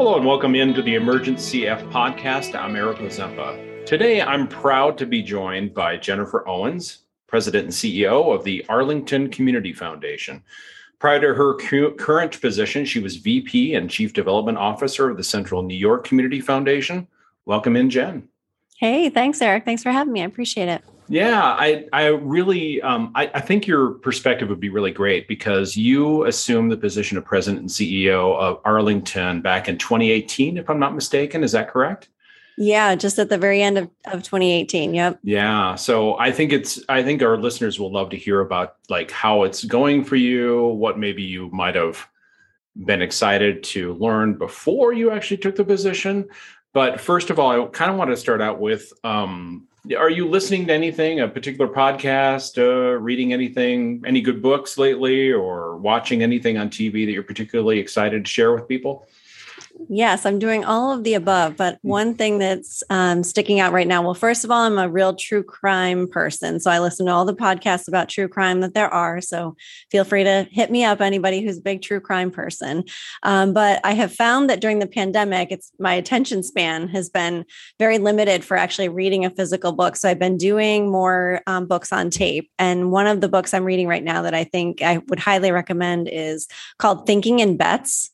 Hello and welcome into the Emergent CF podcast. I'm Eric Lazempa. Today, I'm proud to be joined by Jennifer Owens, President and CEO of the Arlington Community Foundation. Prior to her cu- current position, she was VP and Chief Development Officer of the Central New York Community Foundation. Welcome in, Jen. Hey, thanks, Eric. Thanks for having me. I appreciate it. Yeah, I I really um, I, I think your perspective would be really great because you assumed the position of president and CEO of Arlington back in 2018, if I'm not mistaken. Is that correct? Yeah, just at the very end of, of 2018. Yep. Yeah. So I think it's I think our listeners will love to hear about like how it's going for you, what maybe you might have been excited to learn before you actually took the position. But first of all, I kind of want to start out with um, are you listening to anything, a particular podcast, uh, reading anything, any good books lately, or watching anything on TV that you're particularly excited to share with people? Yes, I'm doing all of the above. But hmm. one thing that's um, sticking out right now well, first of all, I'm a real true crime person. So I listen to all the podcasts about true crime that there are. So feel free to hit me up, anybody who's a big true crime person. Um, but I have found that during the pandemic, it's my attention span has been very limited for actually reading a physical book. So I've been doing more um, books on tape. And one of the books I'm reading right now that I think I would highly recommend is called Thinking in Bets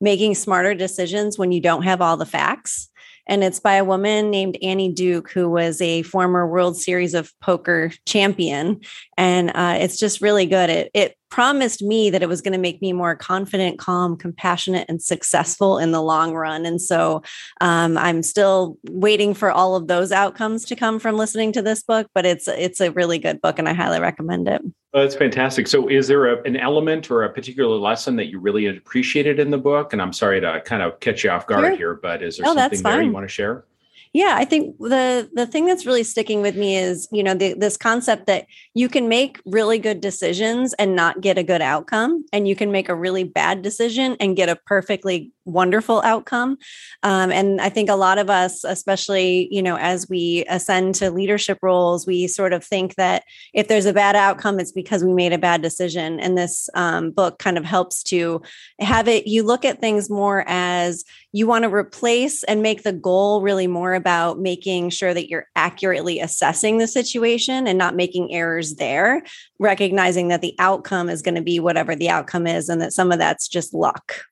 making smarter decisions when you don't have all the facts. And it's by a woman named Annie Duke, who was a former World Series of Poker champion. And uh, it's just really good. It, it promised me that it was going to make me more confident, calm, compassionate, and successful in the long run. And so um, I'm still waiting for all of those outcomes to come from listening to this book. But it's it's a really good book, and I highly recommend it. Oh, that's fantastic. So, is there a, an element or a particular lesson that you really appreciated in the book? And I'm sorry to kind of catch you off guard sure. here, but is there oh, something there you want to share? Yeah, I think the the thing that's really sticking with me is, you know, the, this concept that you can make really good decisions and not get a good outcome, and you can make a really bad decision and get a perfectly wonderful outcome. Um, and I think a lot of us, especially, you know, as we ascend to leadership roles, we sort of think that if there's a bad outcome, it's because we made a bad decision. And this um, book kind of helps to have it, you look at things more as you want to replace and make the goal really more about making sure that you're accurately assessing the situation and not making errors there, recognizing that the outcome is going to be whatever the outcome is and that some of that's just luck.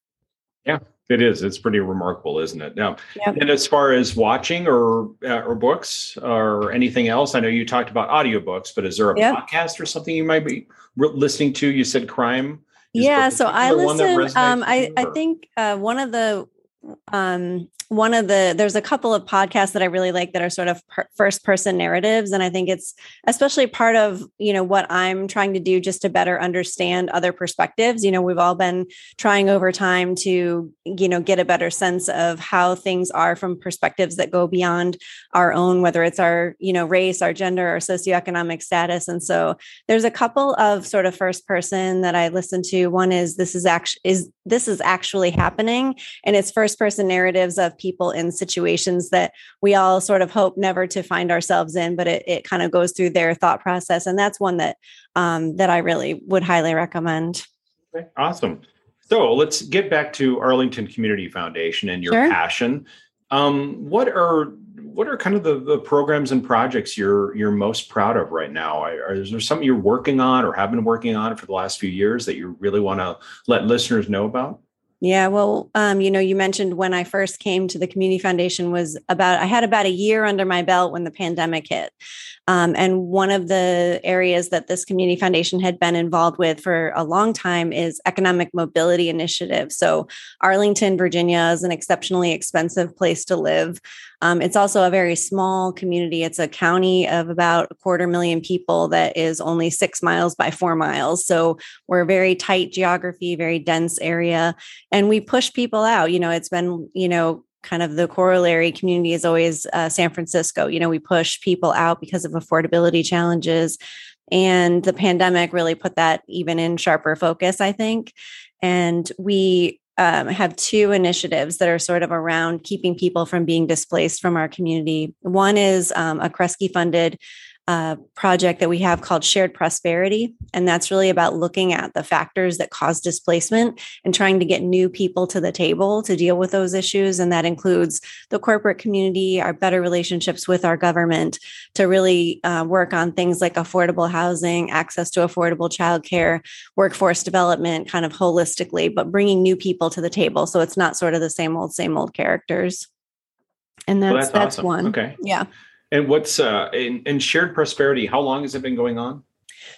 Yeah, it is. It's pretty remarkable, isn't it? Now, yep. and as far as watching or uh, or books or anything else, I know you talked about audiobooks, but is there a yep. podcast or something you might be re- listening to? You said crime. Is yeah, so I listen. Um, I I think uh, one of the um, one of the there's a couple of podcasts that I really like that are sort of per, first person narratives. And I think it's especially part of you know what I'm trying to do just to better understand other perspectives. You know we've all been trying over time to you know get a better sense of how things are from perspectives that go beyond our own whether it's our you know race our gender our socioeconomic status. And so there's a couple of sort of first person that I listen to. One is this is actually is this is actually happening. And it's first person narratives of people in situations that we all sort of hope never to find ourselves in, but it, it kind of goes through their thought process. And that's one that um, that I really would highly recommend. Okay, awesome. So let's get back to Arlington Community Foundation and your sure. passion. Um, what are what are kind of the, the programs and projects you're you're most proud of right now? Are, is there something you're working on or have been working on for the last few years that you really want to let listeners know about? Yeah, well, um, you know, you mentioned when I first came to the Community Foundation was about, I had about a year under my belt when the pandemic hit. Um, and one of the areas that this Community Foundation had been involved with for a long time is economic mobility initiative. So, Arlington, Virginia is an exceptionally expensive place to live. Um, it's also a very small community. It's a county of about a quarter million people that is only six miles by four miles. So we're a very tight geography, very dense area. And we push people out. You know, it's been, you know, kind of the corollary community is always uh, San Francisco. You know, we push people out because of affordability challenges. And the pandemic really put that even in sharper focus, I think. And we um, have two initiatives that are sort of around keeping people from being displaced from our community. One is um, a Kresge funded a project that we have called Shared Prosperity. And that's really about looking at the factors that cause displacement and trying to get new people to the table to deal with those issues. And that includes the corporate community, our better relationships with our government to really uh, work on things like affordable housing, access to affordable childcare, workforce development, kind of holistically, but bringing new people to the table. So it's not sort of the same old, same old characters. And that's, well, that's, that's awesome. one. Okay. Yeah. And what's uh, in, in shared prosperity? How long has it been going on?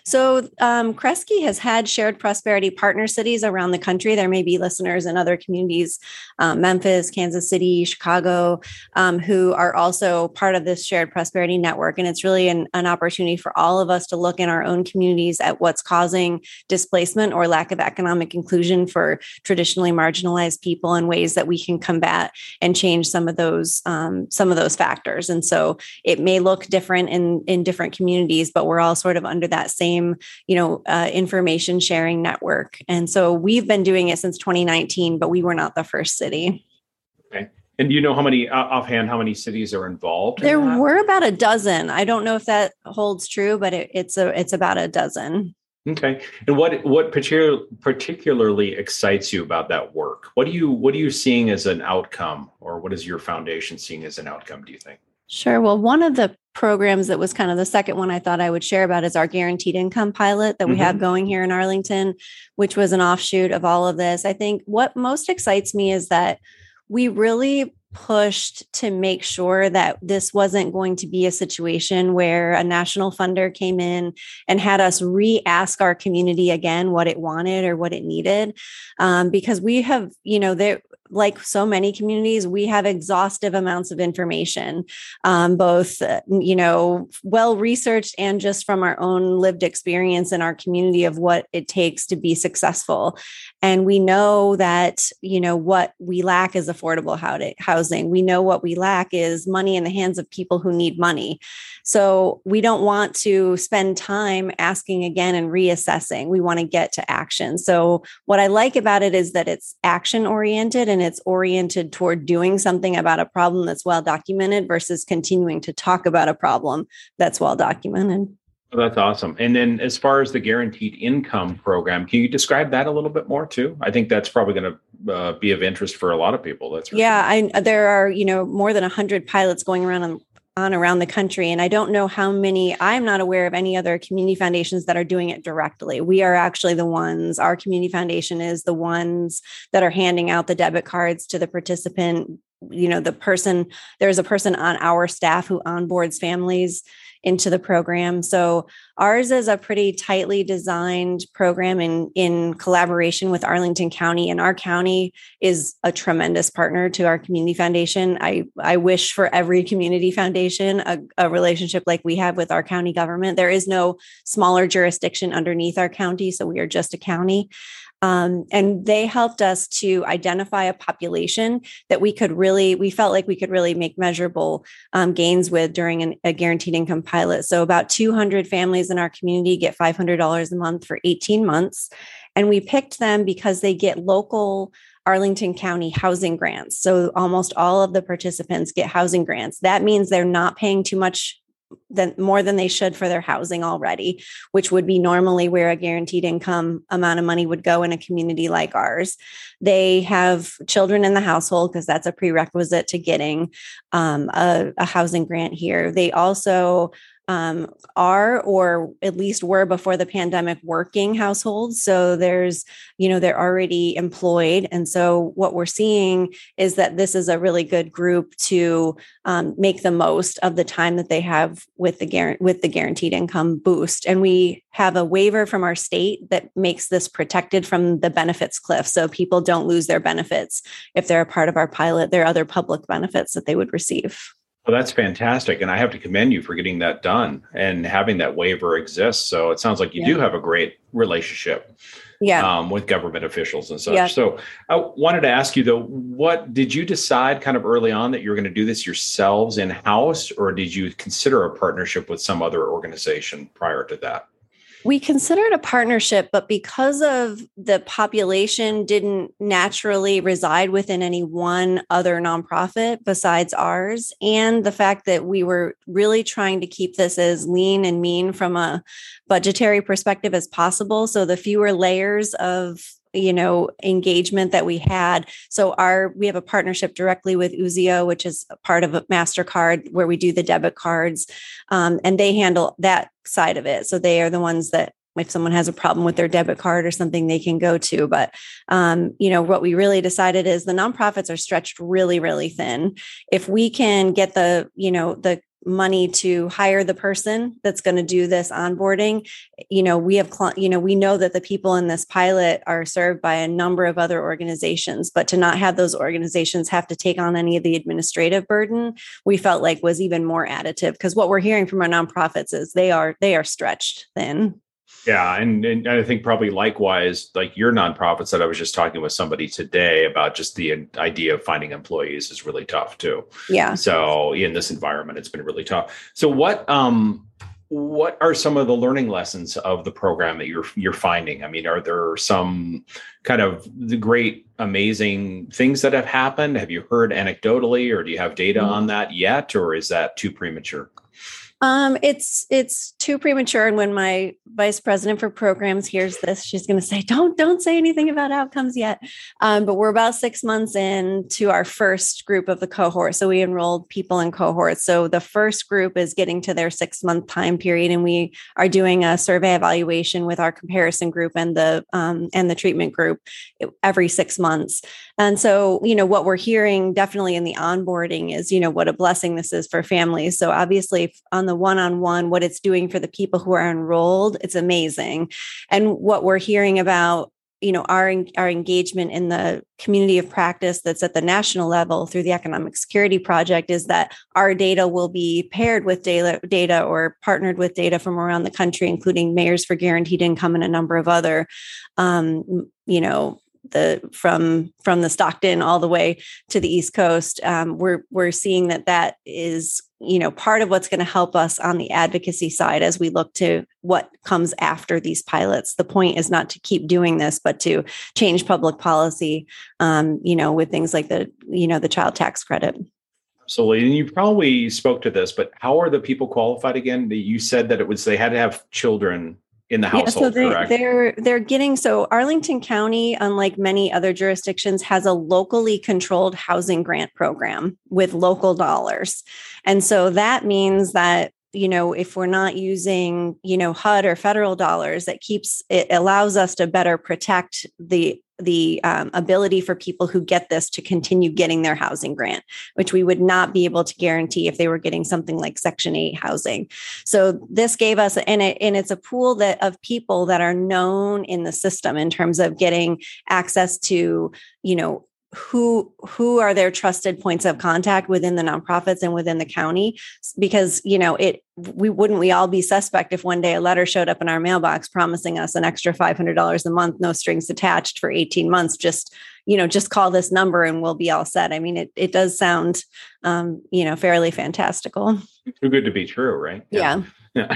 So, um, Kresge has had shared prosperity partner cities around the country. There may be listeners in other communities, um, Memphis, Kansas City, Chicago, um, who are also part of this shared prosperity network. And it's really an, an opportunity for all of us to look in our own communities at what's causing displacement or lack of economic inclusion for traditionally marginalized people and ways that we can combat and change some of those um, some of those factors. And so, it may look different in in different communities, but we're all sort of under that same you know uh, information sharing network. And so we've been doing it since 2019 but we were not the first city. Okay. And do you know how many offhand how many cities are involved there in were about a dozen. I don't know if that holds true but it, it's a it's about a dozen. Okay. And what what particular, particularly excites you about that work? What do you what are you seeing as an outcome or what is your foundation seeing as an outcome do you think? Sure. Well, one of the programs that was kind of the second one I thought I would share about is our guaranteed income pilot that we mm-hmm. have going here in Arlington, which was an offshoot of all of this. I think what most excites me is that we really pushed to make sure that this wasn't going to be a situation where a national funder came in and had us re-ask our community again what it wanted or what it needed um, because we have you know there like so many communities, we have exhaustive amounts of information, um, both uh, you know well researched and just from our own lived experience in our community of what it takes to be successful. And we know that you know what we lack is affordable housing. We know what we lack is money in the hands of people who need money. So we don't want to spend time asking again and reassessing. We want to get to action. So what I like about it is that it's action oriented and it's oriented toward doing something about a problem that's well documented versus continuing to talk about a problem that's well documented. that's awesome. And then, as far as the guaranteed income program, can you describe that a little bit more too? I think that's probably going to uh, be of interest for a lot of people. That's right. yeah. I, there are you know more than hundred pilots going around on around the country. And I don't know how many, I'm not aware of any other community foundations that are doing it directly. We are actually the ones, our community foundation is the ones that are handing out the debit cards to the participant. You know, the person, there's a person on our staff who onboards families into the program. So ours is a pretty tightly designed program in, in collaboration with Arlington County. And our county is a tremendous partner to our community foundation. I, I wish for every community foundation a, a relationship like we have with our county government. There is no smaller jurisdiction underneath our county. So we are just a county. Um, and they helped us to identify a population that we could really, we felt like we could really make measurable um, gains with during an, a guaranteed income pilot. So about 200 families in our community get $500 a month for 18 months. And we picked them because they get local Arlington County housing grants. So almost all of the participants get housing grants. That means they're not paying too much than more than they should for their housing already, which would be normally where a guaranteed income amount of money would go in a community like ours. They have children in the household because that's a prerequisite to getting um, a, a housing grant here. They also um, are or at least were before the pandemic working households. So there's you know they're already employed. And so what we're seeing is that this is a really good group to um, make the most of the time that they have with the guarantee with the guaranteed income boost. And we have a waiver from our state that makes this protected from the benefits cliff. So people don't lose their benefits if they're a part of our pilot. There are other public benefits that they would receive well, that's fantastic. And I have to commend you for getting that done and having that waiver exist. So it sounds like you yeah. do have a great relationship yeah. Um, with government officials and such. Yeah. So I wanted to ask you though, what did you decide kind of early on that you were going to do this yourselves in house, or did you consider a partnership with some other organization prior to that? We considered a partnership, but because of the population didn't naturally reside within any one other nonprofit besides ours, and the fact that we were really trying to keep this as lean and mean from a budgetary perspective as possible. So the fewer layers of you know engagement that we had. So our we have a partnership directly with Usio which is part of mastercard where we do the debit cards um, and they handle that side of it. So they are the ones that if someone has a problem with their debit card or something they can go to. But um, you know what we really decided is the nonprofits are stretched really really thin. If we can get the you know the money to hire the person that's going to do this onboarding. You know we have you know we know that the people in this pilot are served by a number of other organizations but to not have those organizations have to take on any of the administrative burden we felt like was even more additive because what we're hearing from our nonprofits is they are they are stretched thin yeah, and, and I think probably likewise, like your nonprofits that I was just talking with somebody today about just the idea of finding employees is really tough too. Yeah. So in this environment, it's been really tough. So what um what are some of the learning lessons of the program that you're you're finding? I mean, are there some kind of the great amazing things that have happened? Have you heard anecdotally, or do you have data mm-hmm. on that yet, or is that too premature? Um, it's it's too premature. And when my vice president for programs hears this, she's going to say, "Don't don't say anything about outcomes yet." Um, but we're about six months in to our first group of the cohort, so we enrolled people in cohorts. So the first group is getting to their six month time period, and we are doing a survey evaluation with our comparison group and the um, and the treatment group every six months. And so, you know, what we're hearing definitely in the onboarding is, you know, what a blessing this is for families. So obviously on the one-on-one, what it's doing for the people who are enrolled, it's amazing. And what we're hearing about you know our our engagement in the community of practice that's at the national level through the economic security project is that our data will be paired with data data or partnered with data from around the country including mayors for guaranteed income and a number of other um, you know the from from the Stockton all the way to the East Coast, um, we're we're seeing that that is you know part of what's going to help us on the advocacy side as we look to what comes after these pilots. The point is not to keep doing this, but to change public policy. Um, you know, with things like the you know the child tax credit. Absolutely. And you probably spoke to this, but how are the people qualified again? You said that it was they had to have children in the household. Yeah, so they, they're they're getting so Arlington County, unlike many other jurisdictions, has a locally controlled housing grant program with local dollars, and so that means that you know if we're not using you know HUD or federal dollars, that keeps it allows us to better protect the the um, ability for people who get this to continue getting their housing grant, which we would not be able to guarantee if they were getting something like Section 8 housing. So this gave us, and, it, and it's a pool that of people that are known in the system in terms of getting access to, you know, who who are their trusted points of contact within the nonprofits and within the county? Because you know it we wouldn't we all be suspect if one day a letter showed up in our mailbox promising us an extra $500 a month no strings attached for 18 months just you know just call this number and we'll be all set. I mean it it does sound um you know fairly fantastical. Too good to be true right? Yeah, yeah.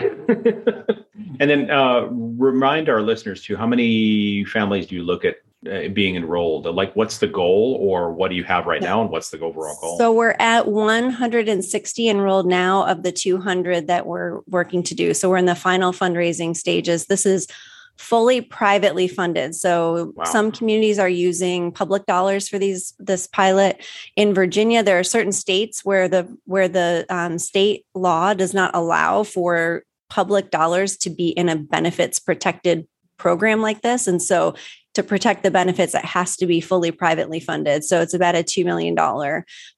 and then uh remind our listeners too how many families do you look at being enrolled? Like, what's the goal, or what do you have right now, and what's the overall goal? So we're at 160 enrolled now of the 200 that we're working to do. So we're in the final fundraising stages. This is fully privately funded. So wow. some communities are using public dollars for these this pilot. In Virginia, there are certain states where the where the um, state law does not allow for public dollars to be in a benefits protected program like this. And so to protect the benefits, it has to be fully privately funded. So it's about a $2 million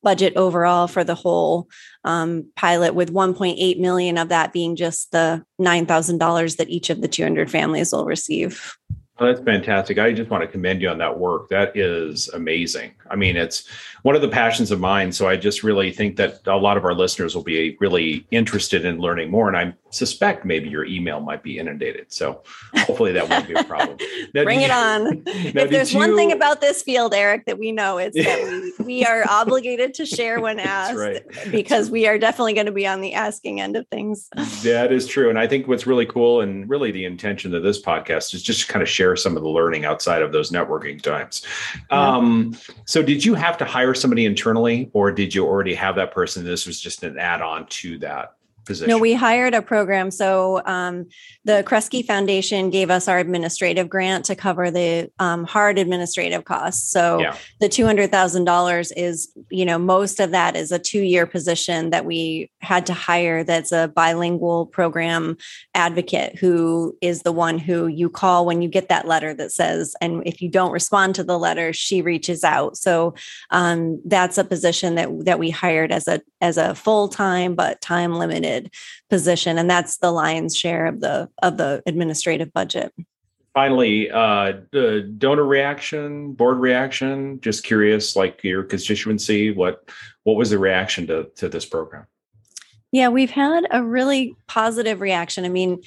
budget overall for the whole um, pilot, with 1.8 million of that being just the $9,000 that each of the 200 families will receive. Oh, that's fantastic. I just want to commend you on that work. That is amazing. I mean, it's one of the passions of mine. So I just really think that a lot of our listeners will be really interested in learning more. And I suspect maybe your email might be inundated. So hopefully that won't be a problem. Now, Bring it you, on. if there's you, one thing about this field, Eric, that we know, it's that we, we are obligated to share when asked right. because we are definitely going to be on the asking end of things. That is true. And I think what's really cool and really the intention of this podcast is just to kind of share share some of the learning outside of those networking times. Yeah. Um, so, did you have to hire somebody internally, or did you already have that person? This was just an add on to that No, we hired a program. So um, the Kresge Foundation gave us our administrative grant to cover the um, hard administrative costs. So yeah. the two hundred thousand dollars is, you know, most of that is a two-year position that we had to hire. That's a bilingual program advocate who is the one who you call when you get that letter that says, and if you don't respond to the letter, she reaches out. So um, that's a position that that we hired as a as a full time but time limited position and that's the lion's share of the of the administrative budget. Finally uh the donor reaction board reaction just curious like your constituency what what was the reaction to to this program? Yeah we've had a really positive reaction. I mean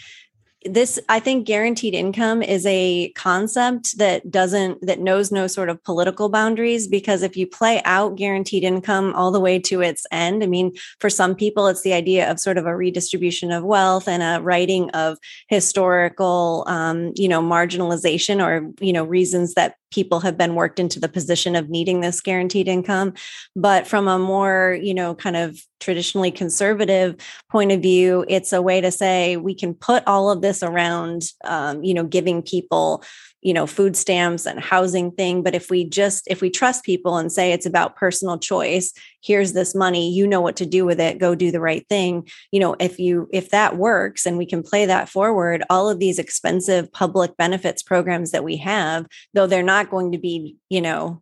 this i think guaranteed income is a concept that doesn't that knows no sort of political boundaries because if you play out guaranteed income all the way to its end i mean for some people it's the idea of sort of a redistribution of wealth and a writing of historical um, you know marginalization or you know reasons that people have been worked into the position of needing this guaranteed income. But from a more you know kind of traditionally conservative point of view it's a way to say we can put all of this around um, you know giving people you know food stamps and housing thing but if we just if we trust people and say it's about personal choice here's this money you know what to do with it go do the right thing. You know if you if that works and we can play that forward all of these expensive public benefits programs that we have though they're not going to be you know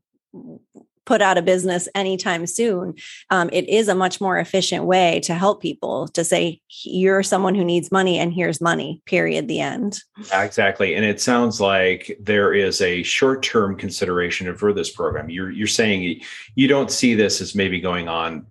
put out of business anytime soon. Um, it is a much more efficient way to help people to say, you're someone who needs money and here's money, period, the end. Exactly. And it sounds like there is a short term consideration for this program. You're, you're saying you don't see this as maybe going on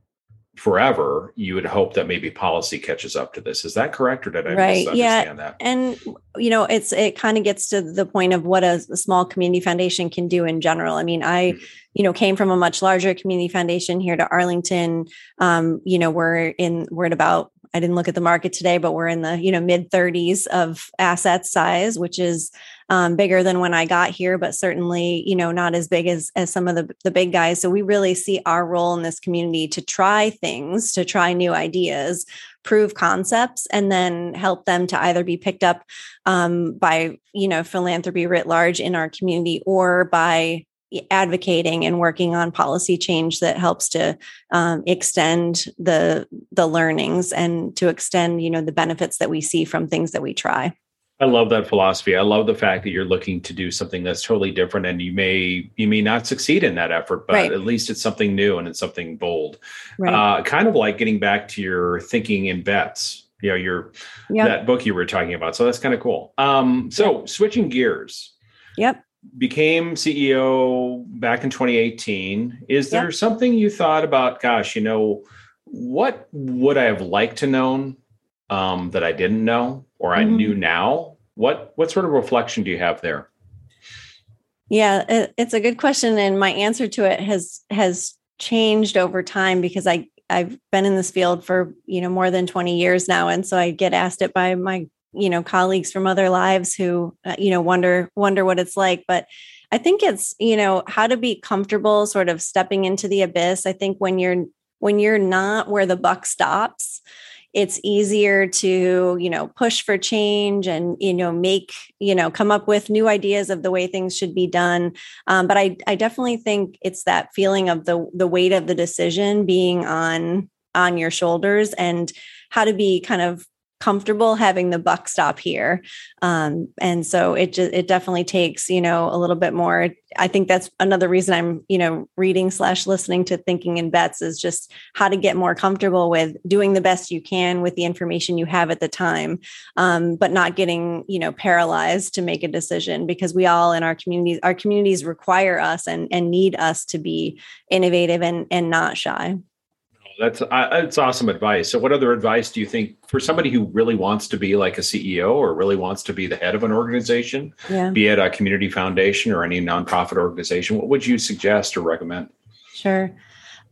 forever, you would hope that maybe policy catches up to this. Is that correct, or did I right? yeah. that? And you know, it's it kind of gets to the point of what a, a, small community foundation can do in general. I mean, I mm-hmm. you know came from a much larger community foundation here to Arlington. Um, you know, we're in we're at about I didn't look at the market today, but we're in the you know mid 30s of asset size, which is um, bigger than when I got here, but certainly, you know, not as big as as some of the the big guys. So we really see our role in this community to try things, to try new ideas, prove concepts, and then help them to either be picked up um, by you know philanthropy writ large in our community or by advocating and working on policy change that helps to um, extend the the learnings and to extend you know the benefits that we see from things that we try I love that philosophy. I love the fact that you're looking to do something that's totally different and you may you may not succeed in that effort, but right. at least it's something new and it's something bold. Right. Uh, kind of like getting back to your thinking in bets, you know, your yep. that book you were talking about. So that's kind of cool. Um, so yep. switching gears. Yep. Became CEO back in 2018. Is there something you thought about, gosh, you know, what would I have liked to known um, that I didn't know or I mm-hmm. knew now? What what sort of reflection do you have there? Yeah, it's a good question, and my answer to it has has changed over time because I I've been in this field for you know more than twenty years now, and so I get asked it by my you know colleagues from other lives who uh, you know wonder wonder what it's like, but. I think it's you know how to be comfortable sort of stepping into the abyss. I think when you're when you're not where the buck stops, it's easier to you know push for change and you know make you know come up with new ideas of the way things should be done. Um, but i i definitely think it's that feeling of the the weight of the decision being on on your shoulders and how to be kind of comfortable having the buck stop here. Um, and so it just it definitely takes you know a little bit more. I think that's another reason i'm you know reading slash listening to thinking in bets is just how to get more comfortable with doing the best you can with the information you have at the time um, but not getting you know paralyzed to make a decision because we all in our communities our communities require us and and need us to be innovative and and not shy that's uh, that's awesome advice. So, what other advice do you think for somebody who really wants to be like a CEO or really wants to be the head of an organization, yeah. be it a community foundation or any nonprofit organization? What would you suggest or recommend? Sure.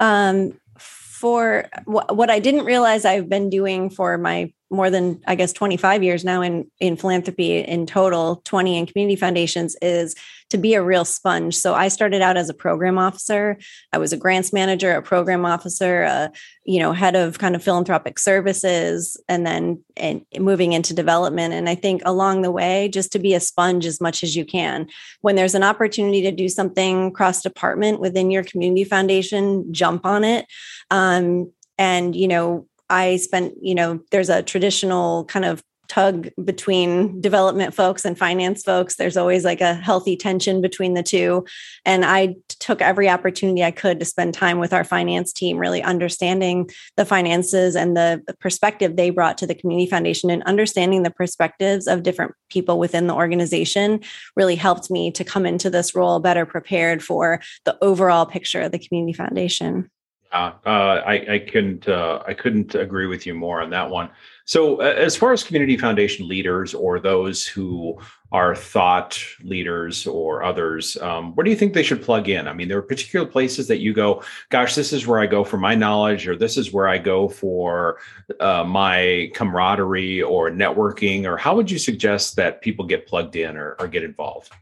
Um, for what I didn't realize I've been doing for my more than I guess 25 years now in in philanthropy in total, 20 in community foundations is to be a real sponge. So I started out as a program officer. I was a grants manager, a program officer, a, you know, head of kind of philanthropic services, and then and moving into development. And I think along the way, just to be a sponge as much as you can. When there's an opportunity to do something cross department within your community foundation, jump on it. Um, and you know I spent, you know, there's a traditional kind of tug between development folks and finance folks. There's always like a healthy tension between the two. And I took every opportunity I could to spend time with our finance team, really understanding the finances and the perspective they brought to the Community Foundation and understanding the perspectives of different people within the organization really helped me to come into this role better prepared for the overall picture of the Community Foundation. Uh, I, I couldn't uh, I couldn't agree with you more on that one. So, uh, as far as community foundation leaders or those who are thought leaders or others, um, where do you think they should plug in? I mean, there are particular places that you go, gosh, this is where I go for my knowledge, or this is where I go for uh, my camaraderie or networking, or how would you suggest that people get plugged in or, or get involved?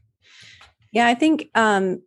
Yeah, I think um,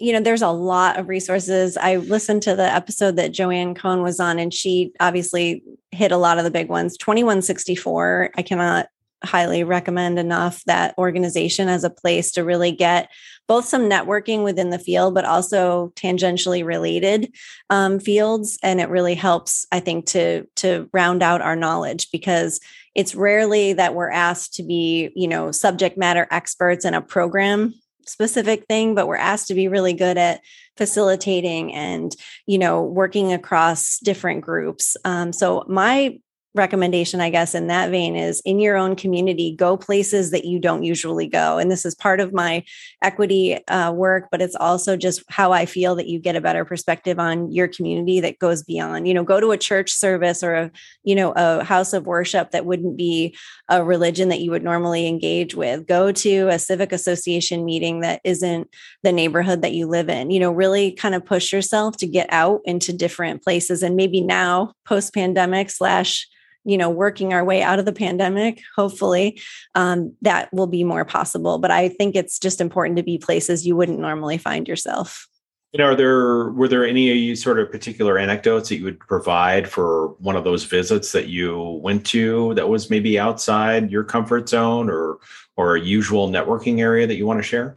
you know, there's a lot of resources. I listened to the episode that Joanne Cohn was on, and she obviously hit a lot of the big ones. 2164, I cannot highly recommend enough that organization as a place to really get both some networking within the field, but also tangentially related um, fields. And it really helps, I think, to to round out our knowledge because it's rarely that we're asked to be, you know, subject matter experts in a program specific thing but we're asked to be really good at facilitating and you know working across different groups. Um, so my recommendation, I guess, in that vein is in your own community, go places that you don't usually go. And this is part of my equity uh, work, but it's also just how I feel that you get a better perspective on your community that goes beyond, you know, go to a church service or a, you know, a house of worship that wouldn't be a religion that you would normally engage with. Go to a civic association meeting that isn't the neighborhood that you live in. You know, really kind of push yourself to get out into different places. And maybe now, post pandemic slash you know working our way out of the pandemic hopefully um, that will be more possible but i think it's just important to be places you wouldn't normally find yourself you know, are there were there any sort of particular anecdotes that you would provide for one of those visits that you went to that was maybe outside your comfort zone or or a usual networking area that you want to share?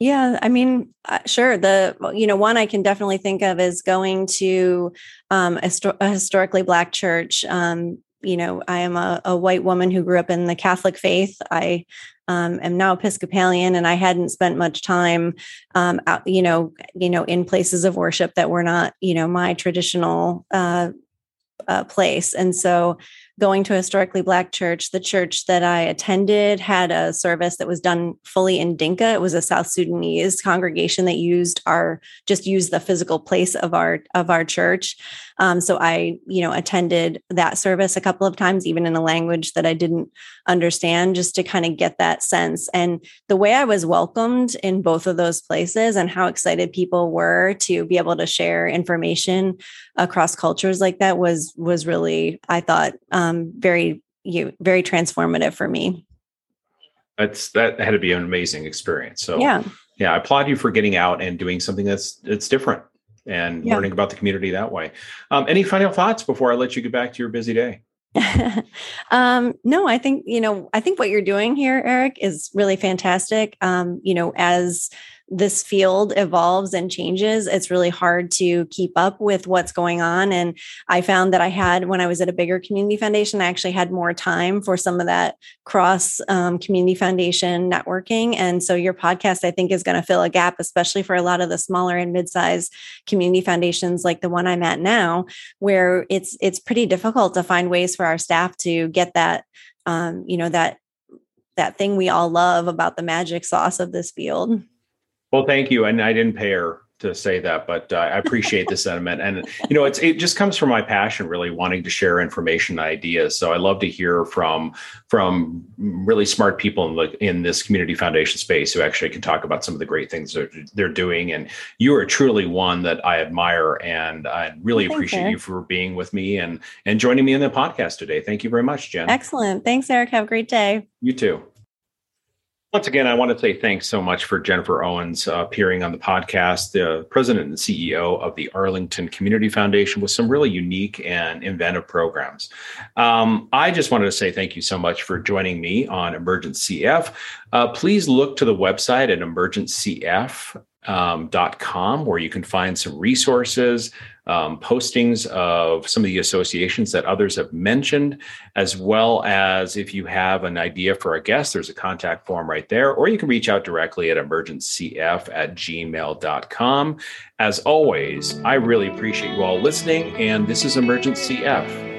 Yeah, I mean, uh, sure. The you know one I can definitely think of is going to um, a, a, historically black church. Um, you know, I am a, a, white woman who grew up in the Catholic faith. I um, am now Episcopalian, and I hadn't spent much time, um, out, you know, you know, in places of worship that were not, you know, my traditional uh, uh, place. And so going to a historically black church the church that i attended had a service that was done fully in dinka. It was a south sudanese congregation that used our just used the physical place of our of our church. Um, so i you know attended that service a couple of times even in a language that i didn't understand just to kind of get that sense. And the way i was welcomed in both of those places and how excited people were to be able to share information across cultures like that was was really i thought um, um, very you very transformative for me. That's that had to be an amazing experience. So yeah, yeah, I applaud you for getting out and doing something that's that's different and yeah. learning about the community that way. Um, any final thoughts before I let you get back to your busy day? um, no, I think you know I think what you're doing here, Eric, is really fantastic. Um, you know, as this field evolves and changes, it's really hard to keep up with what's going on. And I found that I had, when I was at a bigger community foundation, I actually had more time for some of that cross um, community foundation networking. And so your podcast, I think, is going to fill a gap, especially for a lot of the smaller and mid-sized community foundations like the one I'm at now, where it's it's pretty difficult to find ways for our staff to get that um, you know that that thing we all love about the magic sauce of this field. Well, thank you. And I didn't pay her to say that, but uh, I appreciate the sentiment. And you know, it's it just comes from my passion, really wanting to share information, and ideas. So I love to hear from from really smart people in the in this community foundation space who actually can talk about some of the great things that they're doing. And you are truly one that I admire, and I really Thanks, appreciate Eric. you for being with me and and joining me in the podcast today. Thank you very much, Jen. Excellent. Thanks, Eric. Have a great day. You too. Once again, I want to say thanks so much for Jennifer Owens uh, appearing on the podcast, the president and CEO of the Arlington Community Foundation, with some really unique and inventive programs. Um, I just wanted to say thank you so much for joining me on Emergent CF. Uh, please look to the website at emergentcf um, .com where you can find some resources, um, postings of some of the associations that others have mentioned, as well as if you have an idea for a guest, there's a contact form right there, or you can reach out directly at emergentcf at gmail.com. As always, I really appreciate you all listening, and this is Emergent CF.